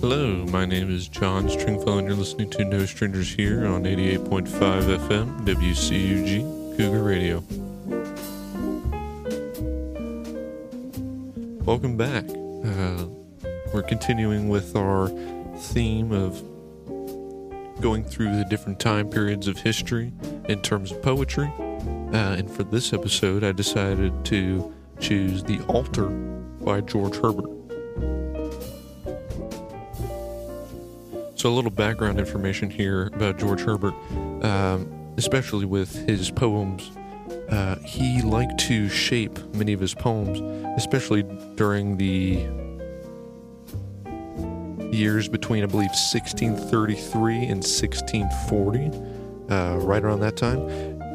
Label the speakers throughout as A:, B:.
A: Hello, my name is John Stringfellow, and you're listening to No Strangers Here on 88.5 FM WCUG Cougar Radio. Welcome back. Uh, we're continuing with our theme of going through the different time periods of history in terms of poetry. Uh, and for this episode, I decided to choose The Altar by George Herbert. So, a little background information here about George Herbert, um, especially with his poems. Uh, he liked to shape many of his poems, especially during the years between, I believe, 1633 and 1640, uh, right around that time.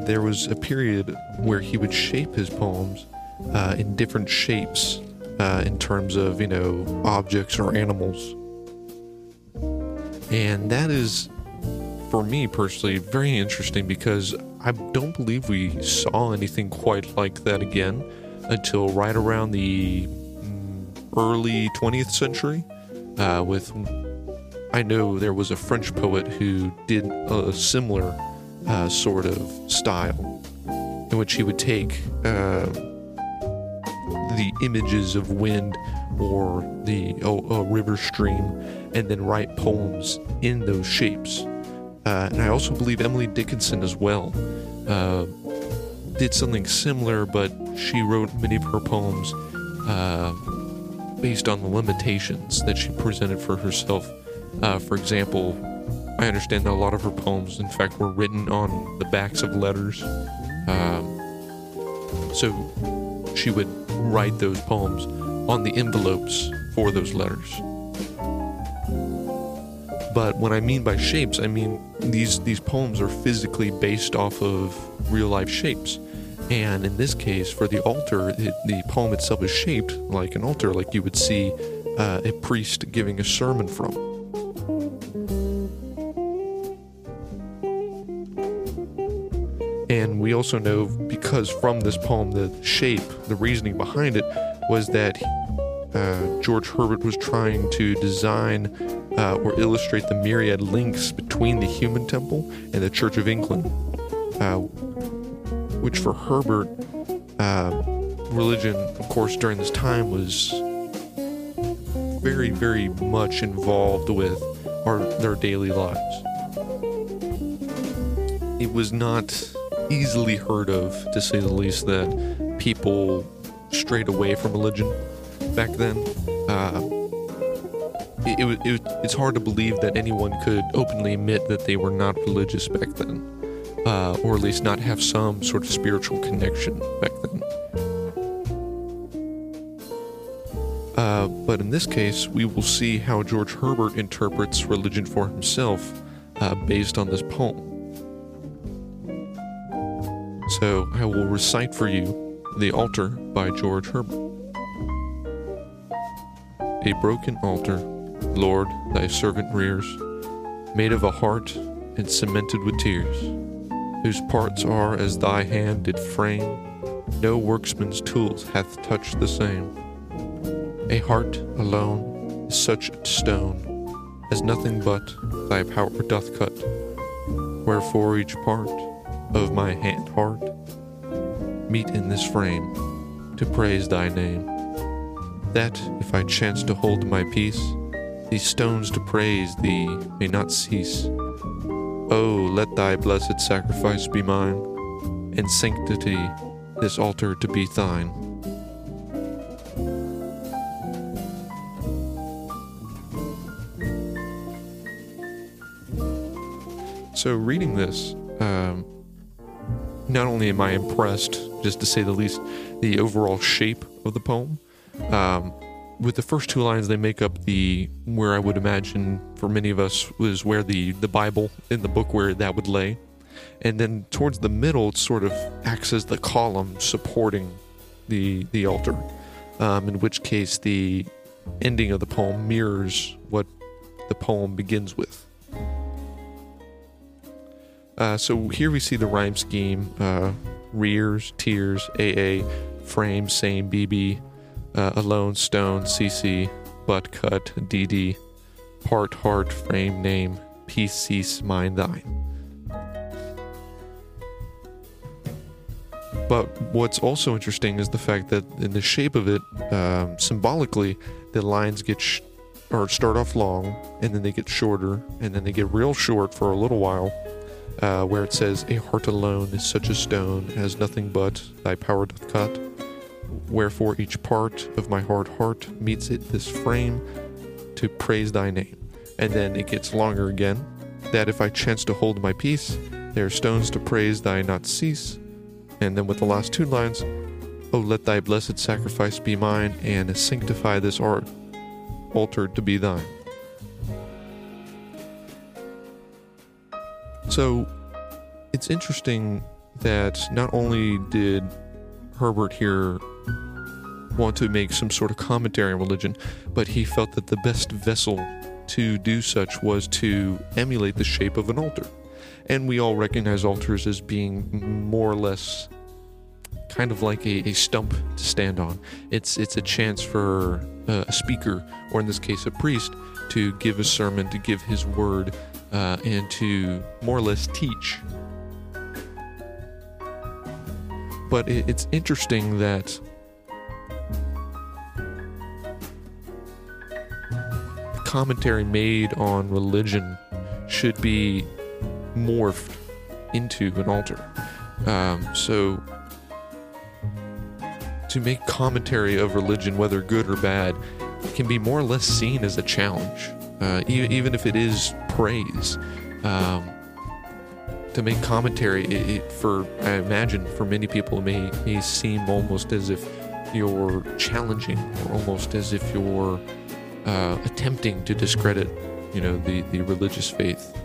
A: There was a period where he would shape his poems uh, in different shapes uh, in terms of, you know, objects or animals. And that is, for me personally, very interesting because I don't believe we saw anything quite like that again until right around the mm, early 20th century. Uh, with, I know there was a French poet who did a similar uh, sort of style in which he would take uh, the images of wind or the a river stream and then write poems in those shapes. Uh, and I also believe Emily Dickinson as well uh, did something similar, but she wrote many of her poems uh, based on the limitations that she presented for herself. Uh, for example, I understand that a lot of her poems, in fact, were written on the backs of letters. Um, so she would write those poems on the envelopes for those letters. But when I mean by shapes, I mean these these poems are physically based off of real life shapes. And in this case, for the altar, it, the poem itself is shaped like an altar, like you would see uh, a priest giving a sermon from. And we also know because from this poem, the shape, the reasoning behind it was that uh, George Herbert was trying to design uh, or illustrate the myriad links between the human temple and the Church of England, uh, which for Herbert, uh, religion, of course, during this time was very, very much involved with our, their daily lives. It was not easily heard of, to say the least, that people strayed away from religion back then. Uh, it, it, it, it's hard to believe that anyone could openly admit that they were not religious back then, uh, or at least not have some sort of spiritual connection back then. Uh, but in this case, we will see how George Herbert interprets religion for himself uh, based on this poem. So I will recite for you The Altar by George Herbert. A broken altar, Lord, thy servant rears, made of a heart and cemented with tears, whose parts are as thy hand did frame, no workman's tools hath touched the same. A heart alone is such a stone as nothing but thy power doth cut, wherefore each part of my hand heart meet in this frame to praise thy name. That, if I chance to hold my peace, these stones to praise thee may not cease. Oh, let thy blessed sacrifice be mine, and sanctity this altar to be thine. So, reading this, um, not only am I impressed, just to say the least, the overall shape of the poem, um, with the first two lines, they make up the where I would imagine for many of us was where the the Bible in the book where that would lay, and then towards the middle, it sort of acts as the column supporting the the altar. Um, in which case, the ending of the poem mirrors what the poem begins with. Uh, so here we see the rhyme scheme: uh, rears, tears, AA, frame, same, BB uh, Alone, Stone, CC, butt cut DD part heart frame name peace cease mind thine. But what's also interesting is the fact that in the shape of it, um, symbolically, the lines get sh- or start off long and then they get shorter and then they get real short for a little while. Uh, where it says, "A heart alone is such a stone, has nothing but thy power doth cut. Wherefore each part of my hard heart meets it this frame to praise thy name." And then it gets longer again. That if I chance to hold my peace, there are stones to praise thy not cease. And then with the last two lines, Oh, let thy blessed sacrifice be mine, and sanctify this art altar to be thine. So it's interesting that not only did Herbert here want to make some sort of commentary on religion, but he felt that the best vessel to do such was to emulate the shape of an altar. And we all recognize altars as being more or less kind of like a, a stump to stand on. It's it's a chance for uh, a speaker, or in this case, a priest, to give a sermon, to give his word, uh, and to more or less teach. But it, it's interesting that commentary made on religion should be morphed into an altar. Um, so to make commentary of religion, whether good or bad, can be more or less seen as a challenge, uh, even, even if it is praise. Um, to make commentary, it, it, for I imagine for many people, it may, may seem almost as if you're challenging, or almost as if you're uh, attempting to discredit, you know, the, the religious faith.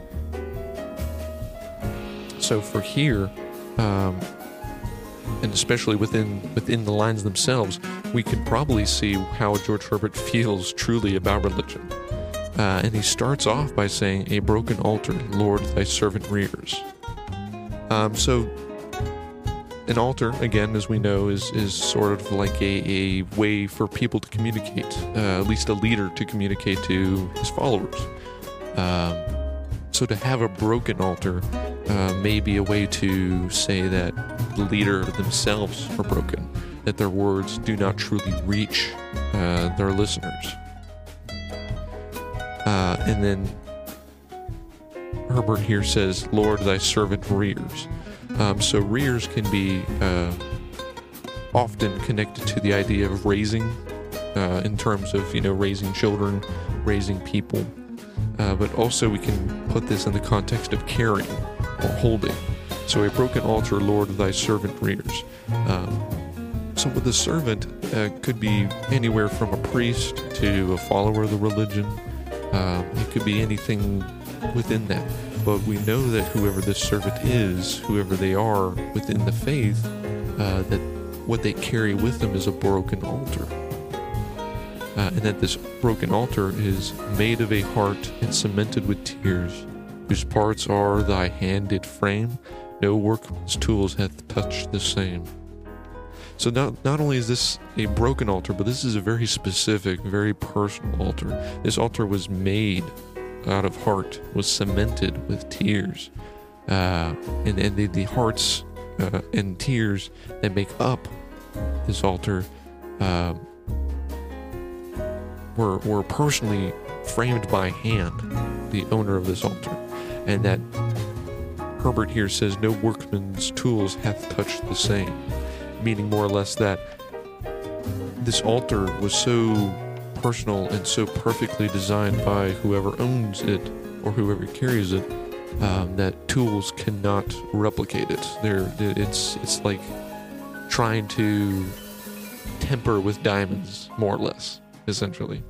A: So for here, um, and especially within within the lines themselves, we can probably see how George Herbert feels truly about religion. Uh, and he starts off by saying, "A broken altar, Lord, thy servant rears." Um, so, an altar, again, as we know, is is sort of like a, a way for people to communicate, uh, at least a leader to communicate to his followers. Um, so, to have a broken altar uh, may be a way to say that the leader themselves are broken, that their words do not truly reach uh, their listeners. Uh, and then Herbert here says, Lord, thy servant rears. Um, so rears can be uh, often connected to the idea of raising, uh, in terms of, you know, raising children, raising people. Uh, but also we can put this in the context of caring or holding. So a broken altar, Lord, thy servant rears. Um, so with a servant uh, could be anywhere from a priest to a follower of the religion. Uh, it could be anything within that. But we know that whoever this servant is, whoever they are within the faith, uh, that what they carry with them is a broken altar. Uh, and that this broken altar is made of a heart and cemented with tears, whose parts are thy hand did frame, no workman's tools hath touched the same. So not not only is this a broken altar, but this is a very specific, very personal altar. This altar was made out of heart, was cemented with tears, uh, and and the, the hearts uh, and tears that make up this altar uh, were were personally framed by hand, the owner of this altar, and that Herbert here says, No workman's tools hath touched the same, meaning more or less that this altar was so personal and so perfectly designed by whoever owns it or whoever carries it um, that tools cannot replicate it. They're, it's it's like trying to temper with diamonds, more or less, essentially.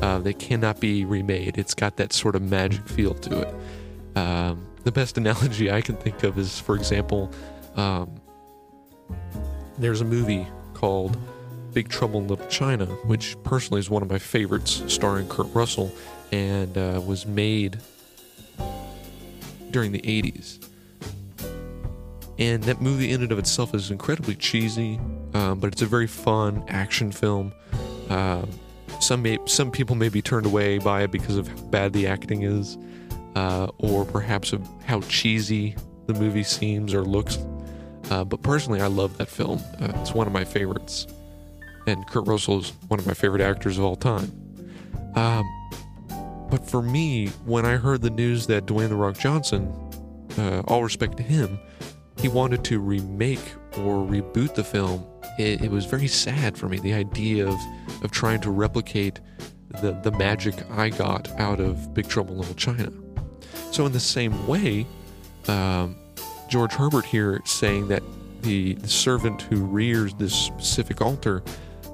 A: Uh, they cannot be remade. It's got that sort of magic feel to it. Um, the best analogy I can think of is, for example, um, there's a movie called Big Trouble in Little China, which personally is one of my favorites, starring Kurt Russell, and uh, was made during the 80s. And that movie, in and of itself, is incredibly cheesy, um, but it's a very fun action film. Uh, some may, some people may be turned away by it because of how bad the acting is, uh, or perhaps of how cheesy the movie seems or looks. Uh, but personally, I love that film. Uh, it's one of my favorites, and Kurt Russell is one of my favorite actors of all time. Um, but for me, when I heard the news that Dwayne the Rock Johnson, uh, all respect to him, he wanted to remake or reboot the film, it, it was very sad for me. The idea of of trying to replicate the the magic I got out of Big Trouble in Little China. So in the same way, um, George Herbert here saying that the, the servant who rears this specific altar,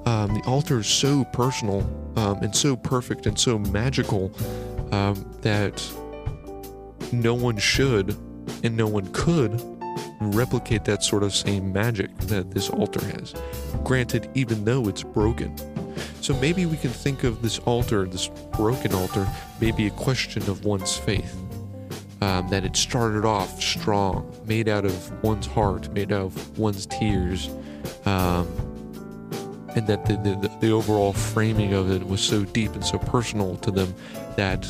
A: um, the altar is so personal um, and so perfect and so magical um, that no one should and no one could replicate that sort of same magic that this altar has. Granted, even though it's broken. So maybe we can think of this altar, this broken altar, maybe a question of one's faith. Um, that it started off strong, made out of one's heart, made out of one's tears, um, and that the, the, the overall framing of it was so deep and so personal to them that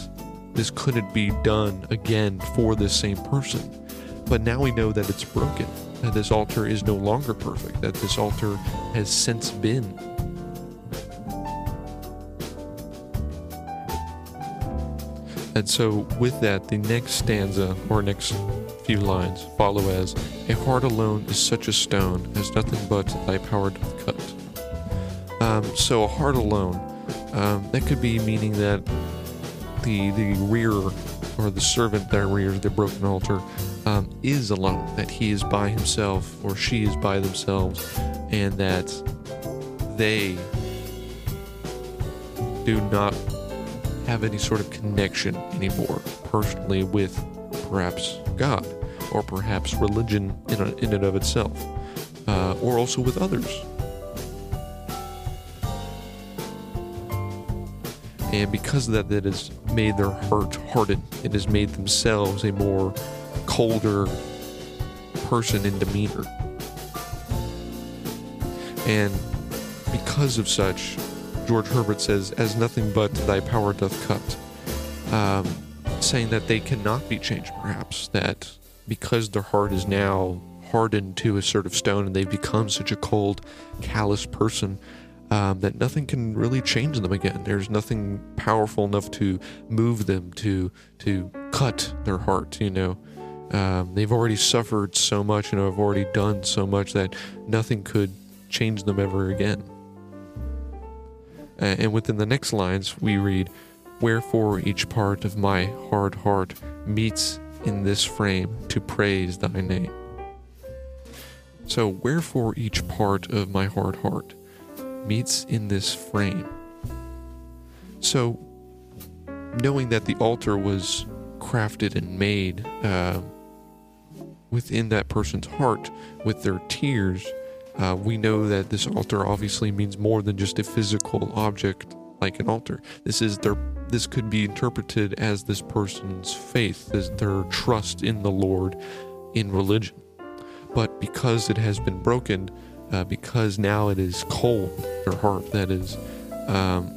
A: this couldn't be done again for this same person. But now we know that it's broken, that this altar is no longer perfect, that this altar has since been. And so, with that, the next stanza or next few lines follow as A heart alone is such a stone, as nothing but thy power doth cut. Um, so, a heart alone, um, that could be meaning that the, the rearer or the servant that rears the broken altar um, is alone, that he is by himself or she is by themselves, and that they do not have any sort of connection anymore personally with perhaps God or perhaps religion in, a, in and of itself, uh, or also with others. And because of that, that has made their heart harden. It has made themselves a more colder person in demeanor. And because of such, George Herbert says, as nothing but thy power doth cut. Um, saying that they cannot be changed, perhaps, that because their heart is now hardened to a sort of stone and they've become such a cold, callous person, um, that nothing can really change them again. There's nothing powerful enough to move them to to cut their heart. You know, um, they've already suffered so much and have already done so much that nothing could change them ever again. And within the next lines, we read, Wherefore each part of my hard heart meets in this frame to praise thy name. So, wherefore each part of my hard heart meets in this frame. So, knowing that the altar was crafted and made uh, within that person's heart with their tears, uh, we know that this altar obviously means more than just a physical object like an altar. This is their this could be interpreted as this person's faith, their trust in the Lord in religion. But because it has been broken, uh, because now it is cold, their heart, that is, um,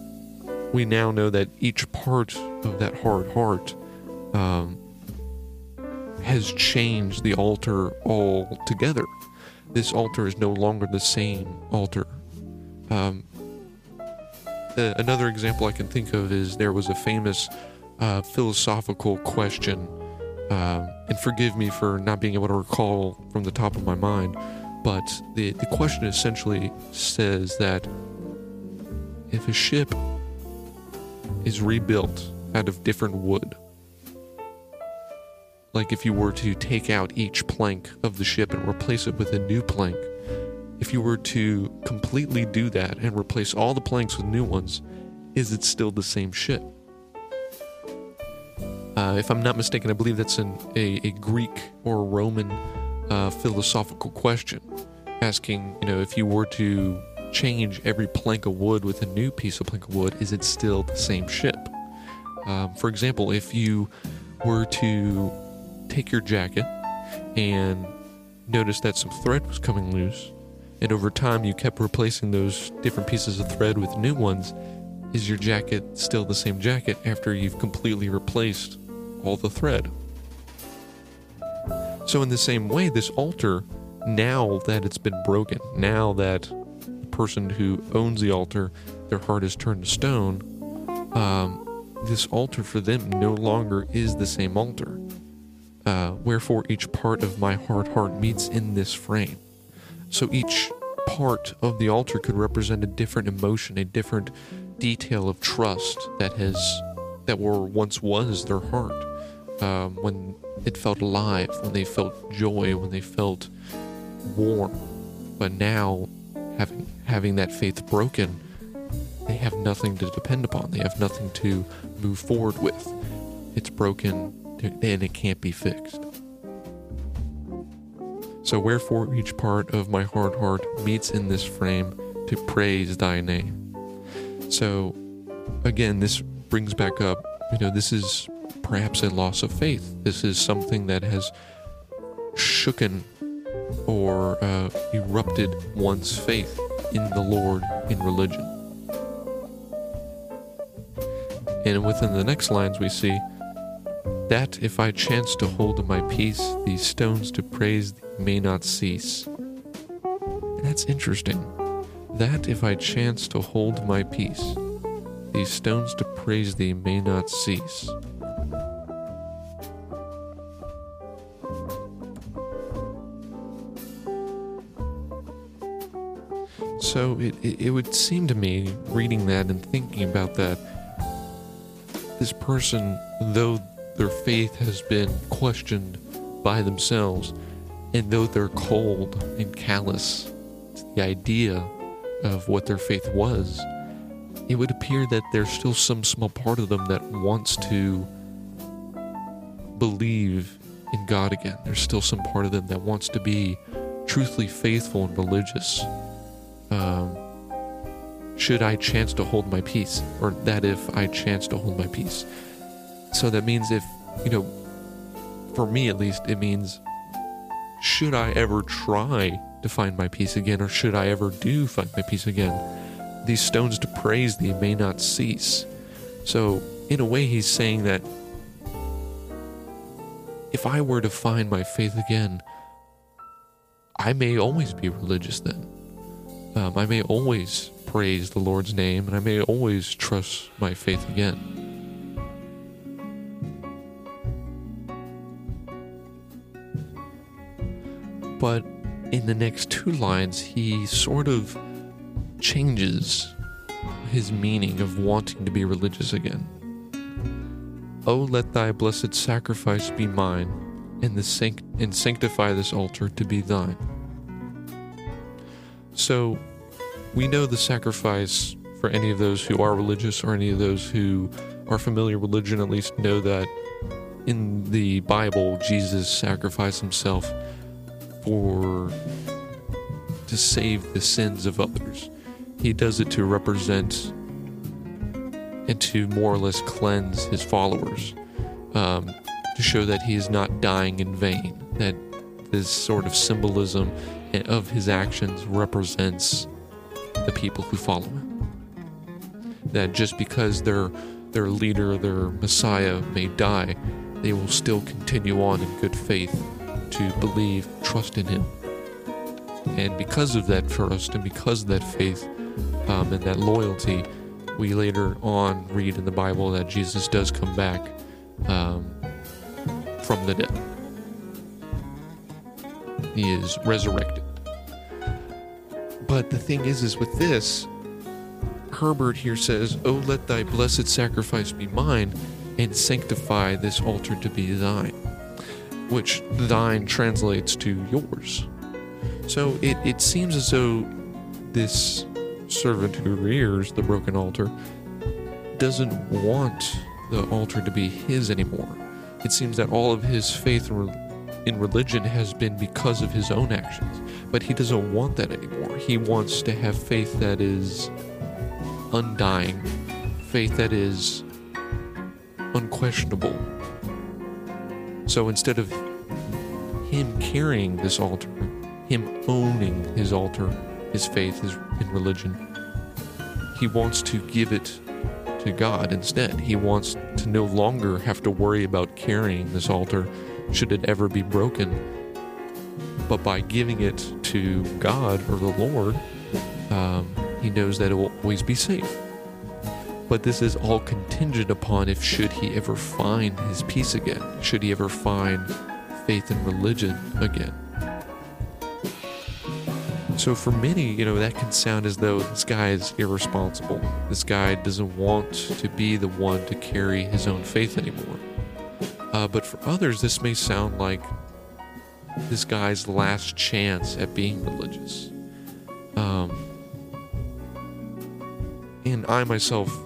A: we now know that each part of that hard heart um, has changed the altar altogether. This altar is no longer the same altar. Um, uh, another example I can think of is there was a famous uh, philosophical question, um, and forgive me for not being able to recall from the top of my mind, but the, the question essentially says that if a ship is rebuilt out of different wood, like if you were to take out each plank of the ship and replace it with a new plank, if you were to completely do that and replace all the planks with new ones, is it still the same ship? Uh, if I'm not mistaken, I believe that's an, a, a Greek or Roman uh, philosophical question, asking, you know, if you were to change every plank of wood with a new piece of plank of wood, is it still the same ship? Um, for example, if you were to take your jacket and notice that some thread was coming loose, and over time you kept replacing those different pieces of thread with new ones, is your jacket still the same jacket after you've completely replaced all the thread? So, in the same way, this altar, now that it's been broken, now that the person who owns the altar, their heart is turned to stone, um, this altar for them no longer is the same altar. Uh, wherefore, each part of my hard heart meets in this frame. So, each part of the altar could represent a different emotion, a different detail of trust that has that were once was their heart um, when it felt alive, when they felt joy, when they felt warm. But now, having having that faith broken, they have nothing to depend upon. They have nothing to move forward with. It's broken and it can't be fixed. So wherefore each part of my hard heart meets in this frame to praise thy name. So again, this brings back up, you know, this is perhaps a loss of faith. This is something that has shooken or uh, erupted one's faith in the Lord in religion. And within the next lines, we see that if I chance to hold my peace, these stones to praise thee may not cease. And that's interesting. That if I chance to hold my peace, these stones to praise thee may not cease. So it, it, it, would seem to me, reading that and thinking about that, this person, though their faith has been questioned by themselves, and though they're cold and callous to the idea of what their faith was, it would appear that there's still some small part of them that wants to believe in God again. There's still some part of them that wants to be truthfully faithful and religious. Um, should I chance to hold my peace, or that if I chance to hold my peace. So that means if, you know, for me at least, it means should I ever try to find my peace again, or should I ever do find my peace again? These stones to praise thee may not cease. So, in a way, he's saying that if I were to find my faith again, I may always be religious then. Um, I may always praise the Lord's name, and I may always trust my faith again. But in the next two lines, he sort of changes his meaning of wanting to be religious again. Oh, let thy blessed sacrifice be mine, and, the sanct- and sanctify this altar to be thine. So, we know the sacrifice for any of those who are religious or any of those who are familiar with religion, at least know that in the Bible, Jesus sacrificed himself for to save the sins of others. He does it to represent and to more or less cleanse his followers, um, to show that he is not dying in vain. That this sort of symbolism of his actions represents the people who follow him. That just because their their leader, their Messiah may die, they will still continue on in good faith to believe, trust in Him. And because of that trust and because of that faith um, and that loyalty, we later on read in the Bible that Jesus does come back um, from the dead. He is resurrected. But the thing is, is with this, Herbert here says, Oh, let thy blessed sacrifice be mine, and sanctify this altar to be thine which thine translates to yours. So it, it seems as though this servant who rears the broken altar doesn't want the altar to be his anymore. It seems that all of his faith in religion has been because of his own actions, but he doesn't want that anymore. He wants to have faith that is undying, faith that is unquestionable, so instead of him carrying this altar, him owning his altar, his faith, his in religion, he wants to give it to God instead. He wants to no longer have to worry about carrying this altar should it ever be broken. But by giving it to God or the Lord, um, he knows that it will always be safe. But this is all contingent upon if should he ever find his peace again, should he ever find faith in religion again. So for many, you know, that can sound as though this guy is irresponsible. This guy doesn't want to be the one to carry his own faith anymore. Uh, but for others, this may sound like this guy's last chance at being religious. Um, and I myself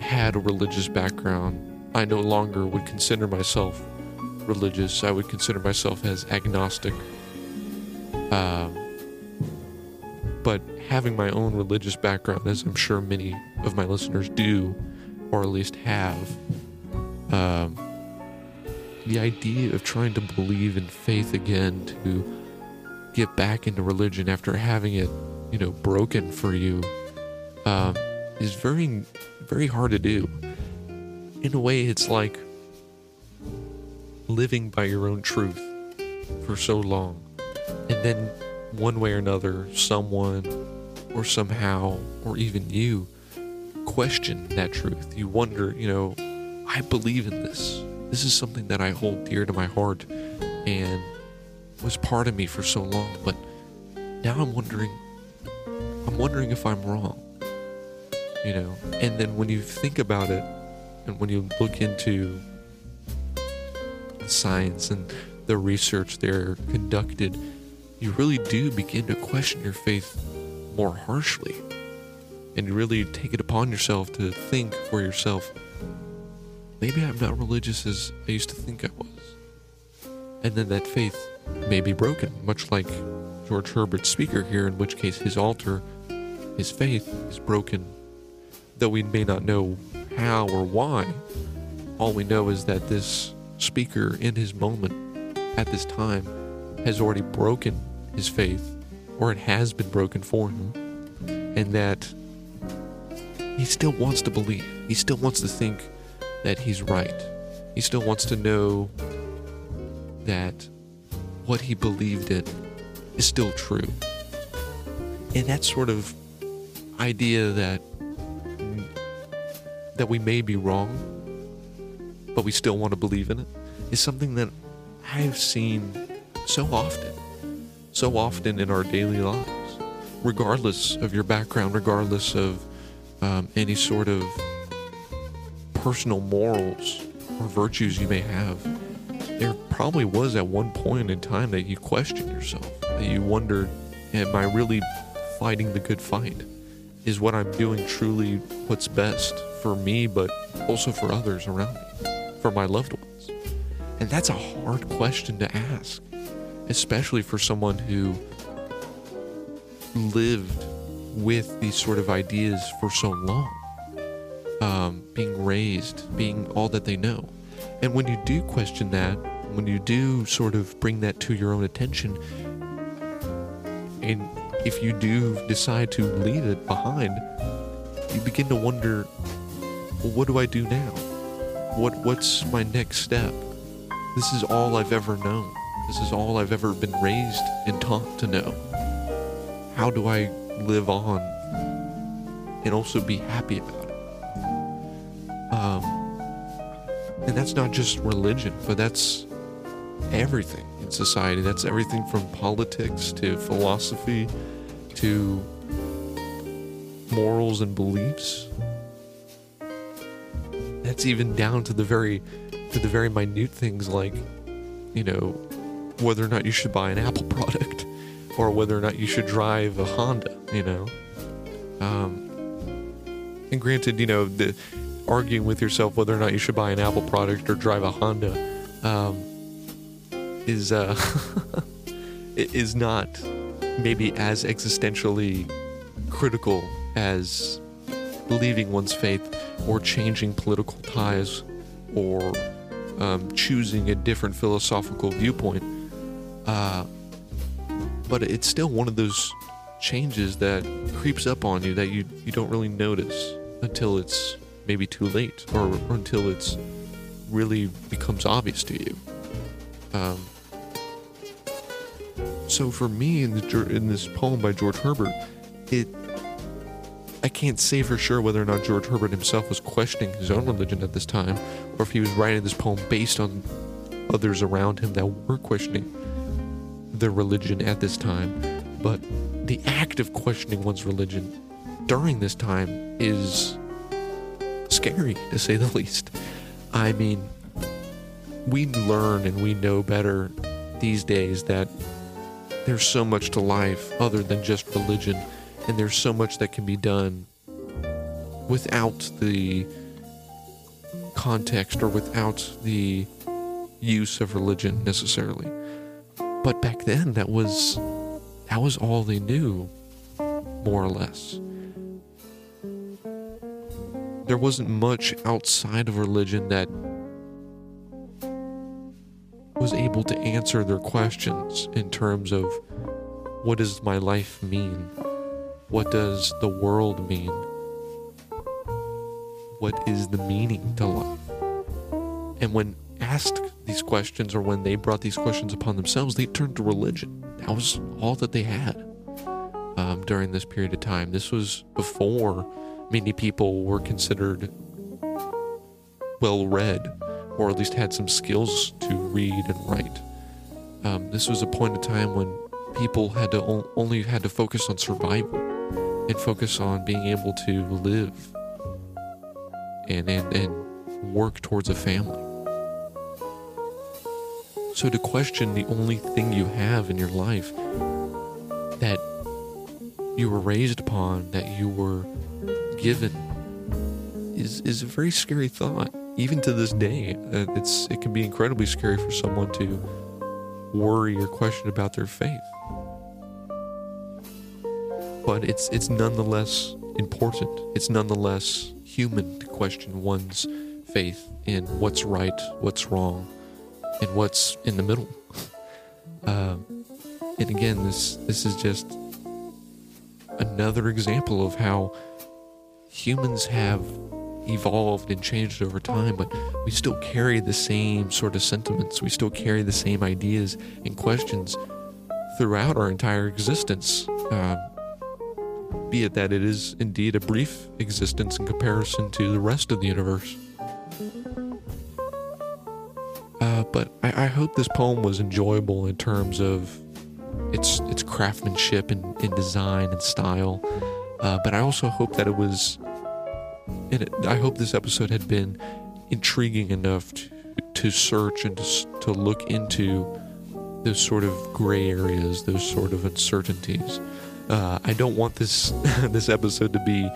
A: had a religious background. I no longer would consider myself religious. I would consider myself as agnostic. Um, but having my own religious background, as I'm sure many of my listeners do, or at least have, um, the idea of trying to believe in faith again, to get back into religion after having it, you know, broken for you, um, is very, very hard to do. In a way, it's like living by your own truth for so long, and then one way or another, someone or somehow, or even you, question that truth. You wonder, you know, I believe in this. This is something that I hold dear to my heart and was part of me for so long, but now I'm wondering I'm wondering if I'm wrong. You know, and then when you think about it and when you look into the science and the research there conducted you really do begin to question your faith more harshly. And you really take it upon yourself to think for yourself, maybe I'm not religious as I used to think I was. And then that faith may be broken, much like George Herbert's speaker here, in which case his altar, his faith, is broken. Though we may not know how or why, all we know is that this speaker in his moment at this time has already broken his faith, or it has been broken for him, and that he still wants to believe. He still wants to think that he's right. He still wants to know that what he believed in is still true. And that sort of idea that that we may be wrong, but we still want to believe in it, is something that I've seen so often so often in our daily lives, regardless of your background, regardless of um, any sort of personal morals or virtues you may have. There probably was at one point in time that you questioned yourself, that you wondered, am I really fighting the good fight? Is what I'm doing truly what's best for me, but also for others around me, for my loved ones? And that's a hard question to ask especially for someone who lived with these sort of ideas for so long, um, being raised, being all that they know. And when you do question that, when you do sort of bring that to your own attention, and if you do decide to leave it behind, you begin to wonder, well, what do I do now? What what's my next step? This is all I've ever known. This is all I've ever been raised and taught to know. How do I live on and also be happy about and that's not just religion, but that's everything in society. That's everything from politics to philosophy to morals and beliefs. That's even down to the very to the very minute things like, you know, whether or not you should buy an Apple product or whether or not you should drive a Honda, you know. Um, and granted, you know, the arguing with yourself whether or not you should buy an Apple product or drive a Honda um, is uh, is not maybe as existentially critical as leaving one's faith or changing political ties or um, choosing a different philosophical viewpoint. Uh, but it's still one of those changes that creeps up on you that you, you don't really notice until it's maybe too late or, or until it's really becomes obvious to you. Um, so for me in, the, in this poem by George Herbert, it I can't say for sure whether or not George Herbert himself was questioning his own religion at this time, or if he was writing this poem based on others around him that were questioning their religion at this time. But the act of questioning one's religion during this time is scary, to say the least. I mean, we learn and we know better these days that there's so much to life other than just religion, and there's so much that can be done without the context or without the use of religion necessarily. But back then, that was that was all they knew, more or less. There wasn't much outside of religion that was able to answer their questions in terms of what does my life mean? What does the world mean? What is the meaning to life? And when asked these questions or when they brought these questions upon themselves, they turned to religion. That was all that they had um, during this period of time. This was before many people were considered well read or at least had some skills to read and write. Um, this was a point of time when people had to o- only had to focus on survival and focus on being able to live and, and, and work towards a family. So to question the only thing you have in your life that you were raised upon, that you were given, is, is a very scary thought even to this day, uh, it's it can be incredibly scary for someone to worry or question about their faith. But it's it's nonetheless important. It's nonetheless human to question one's faith in what's right, what's wrong, and what's in the middle. Uh, and again, this this is just another example of how humans have evolved and changed over time, but we still carry the same sort of sentiments. We still carry the same ideas and questions throughout our entire existence. Um, be it that it is indeed a brief existence in comparison to the rest of the universe. Uh, but I, I, hope this poem was enjoyable in terms of its its craftsmanship and, and design and style. Uh, but I also hope that it was and I hope this episode had been intriguing enough to, to search and to, to look into those sort of gray areas, those sort of uncertainties. Uh, I don't want this this episode to be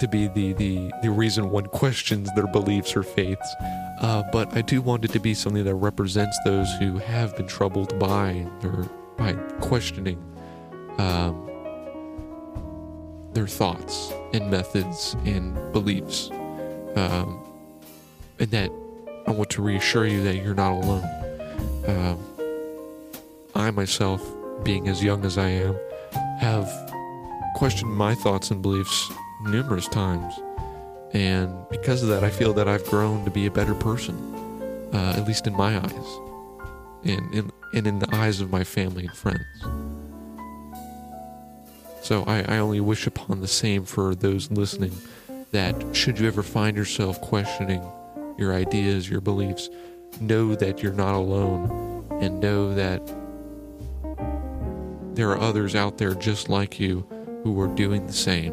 A: to be the, the, the reason one questions their beliefs or faiths, uh, but I do want it to be something that represents those who have been troubled by or by questioning um, their thoughts and methods and beliefs. Um, and that I want to reassure you that you're not alone. Um, I myself, being as young as I am, have questioned my thoughts and beliefs numerous times. And because of that, I feel that I've grown to be a better person, uh, at least in my eyes, and in, and in the eyes of my family and friends. So I, I only wish upon the same for those listening that should you ever find yourself questioning your ideas, your beliefs, know that you're not alone and know that there are others out there just like you who are doing the same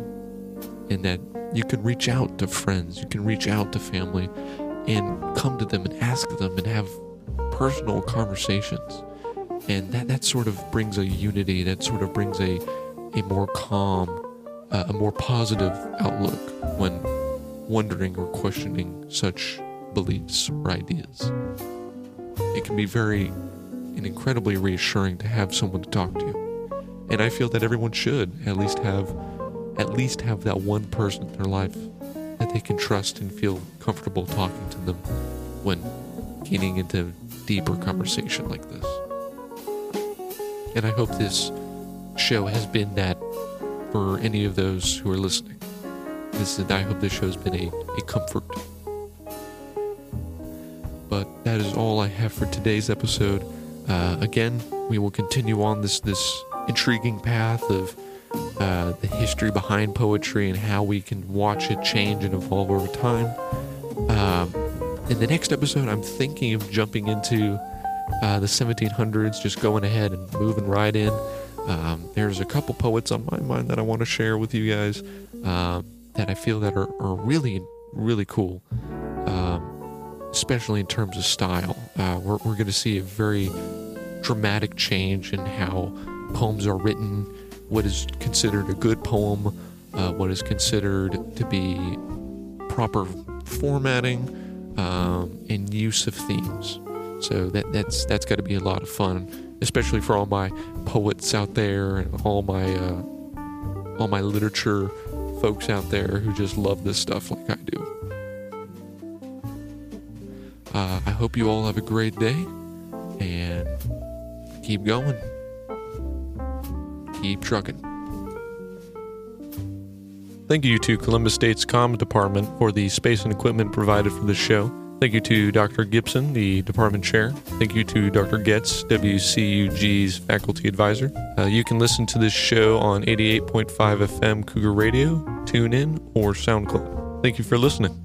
A: and that you can reach out to friends, you can reach out to family and come to them and ask them and have personal conversations. And that, that sort of brings a unity, that sort of brings a a more calm, uh, a more positive outlook when wondering or questioning such beliefs or ideas. It can be very and incredibly reassuring to have someone to talk to. And I feel that everyone should at least have at least have that one person in their life that they can trust and feel comfortable talking to them when getting into deeper conversation like this. And I hope this show has been that for any of those who are listening. this is, I hope this show has been a, a comfort. But that is all I have for today's episode. Uh, again, we will continue on this this intriguing path of uh, the history behind poetry and how we can watch it change and evolve over time. Um, in the next episode, I'm thinking of jumping into uh, the 1700s, just going ahead and moving right in. Um, there's a couple poets on my mind that I want to share with you guys um, that I feel that are, are really, really cool, um, especially in terms of style. Uh, we're we're going to see a very dramatic change in how poems are written, what is considered a good poem, uh, what is considered to be proper formatting um, and use of themes. So that that's that's got to be a lot of fun, especially for all my poets out there and all my uh, all my literature folks out there who just love this stuff like I do. Uh, I hope you all have a great day and keep going. Keep trucking. Thank you to Columbus State's Comms Department for the space and equipment provided for this show. Thank you to Dr. Gibson, the department chair. Thank you to Dr. Getz, WCUG's faculty advisor. Uh, you can listen to this show on 88.5 FM Cougar Radio, TuneIn, or SoundCloud. Thank you for listening.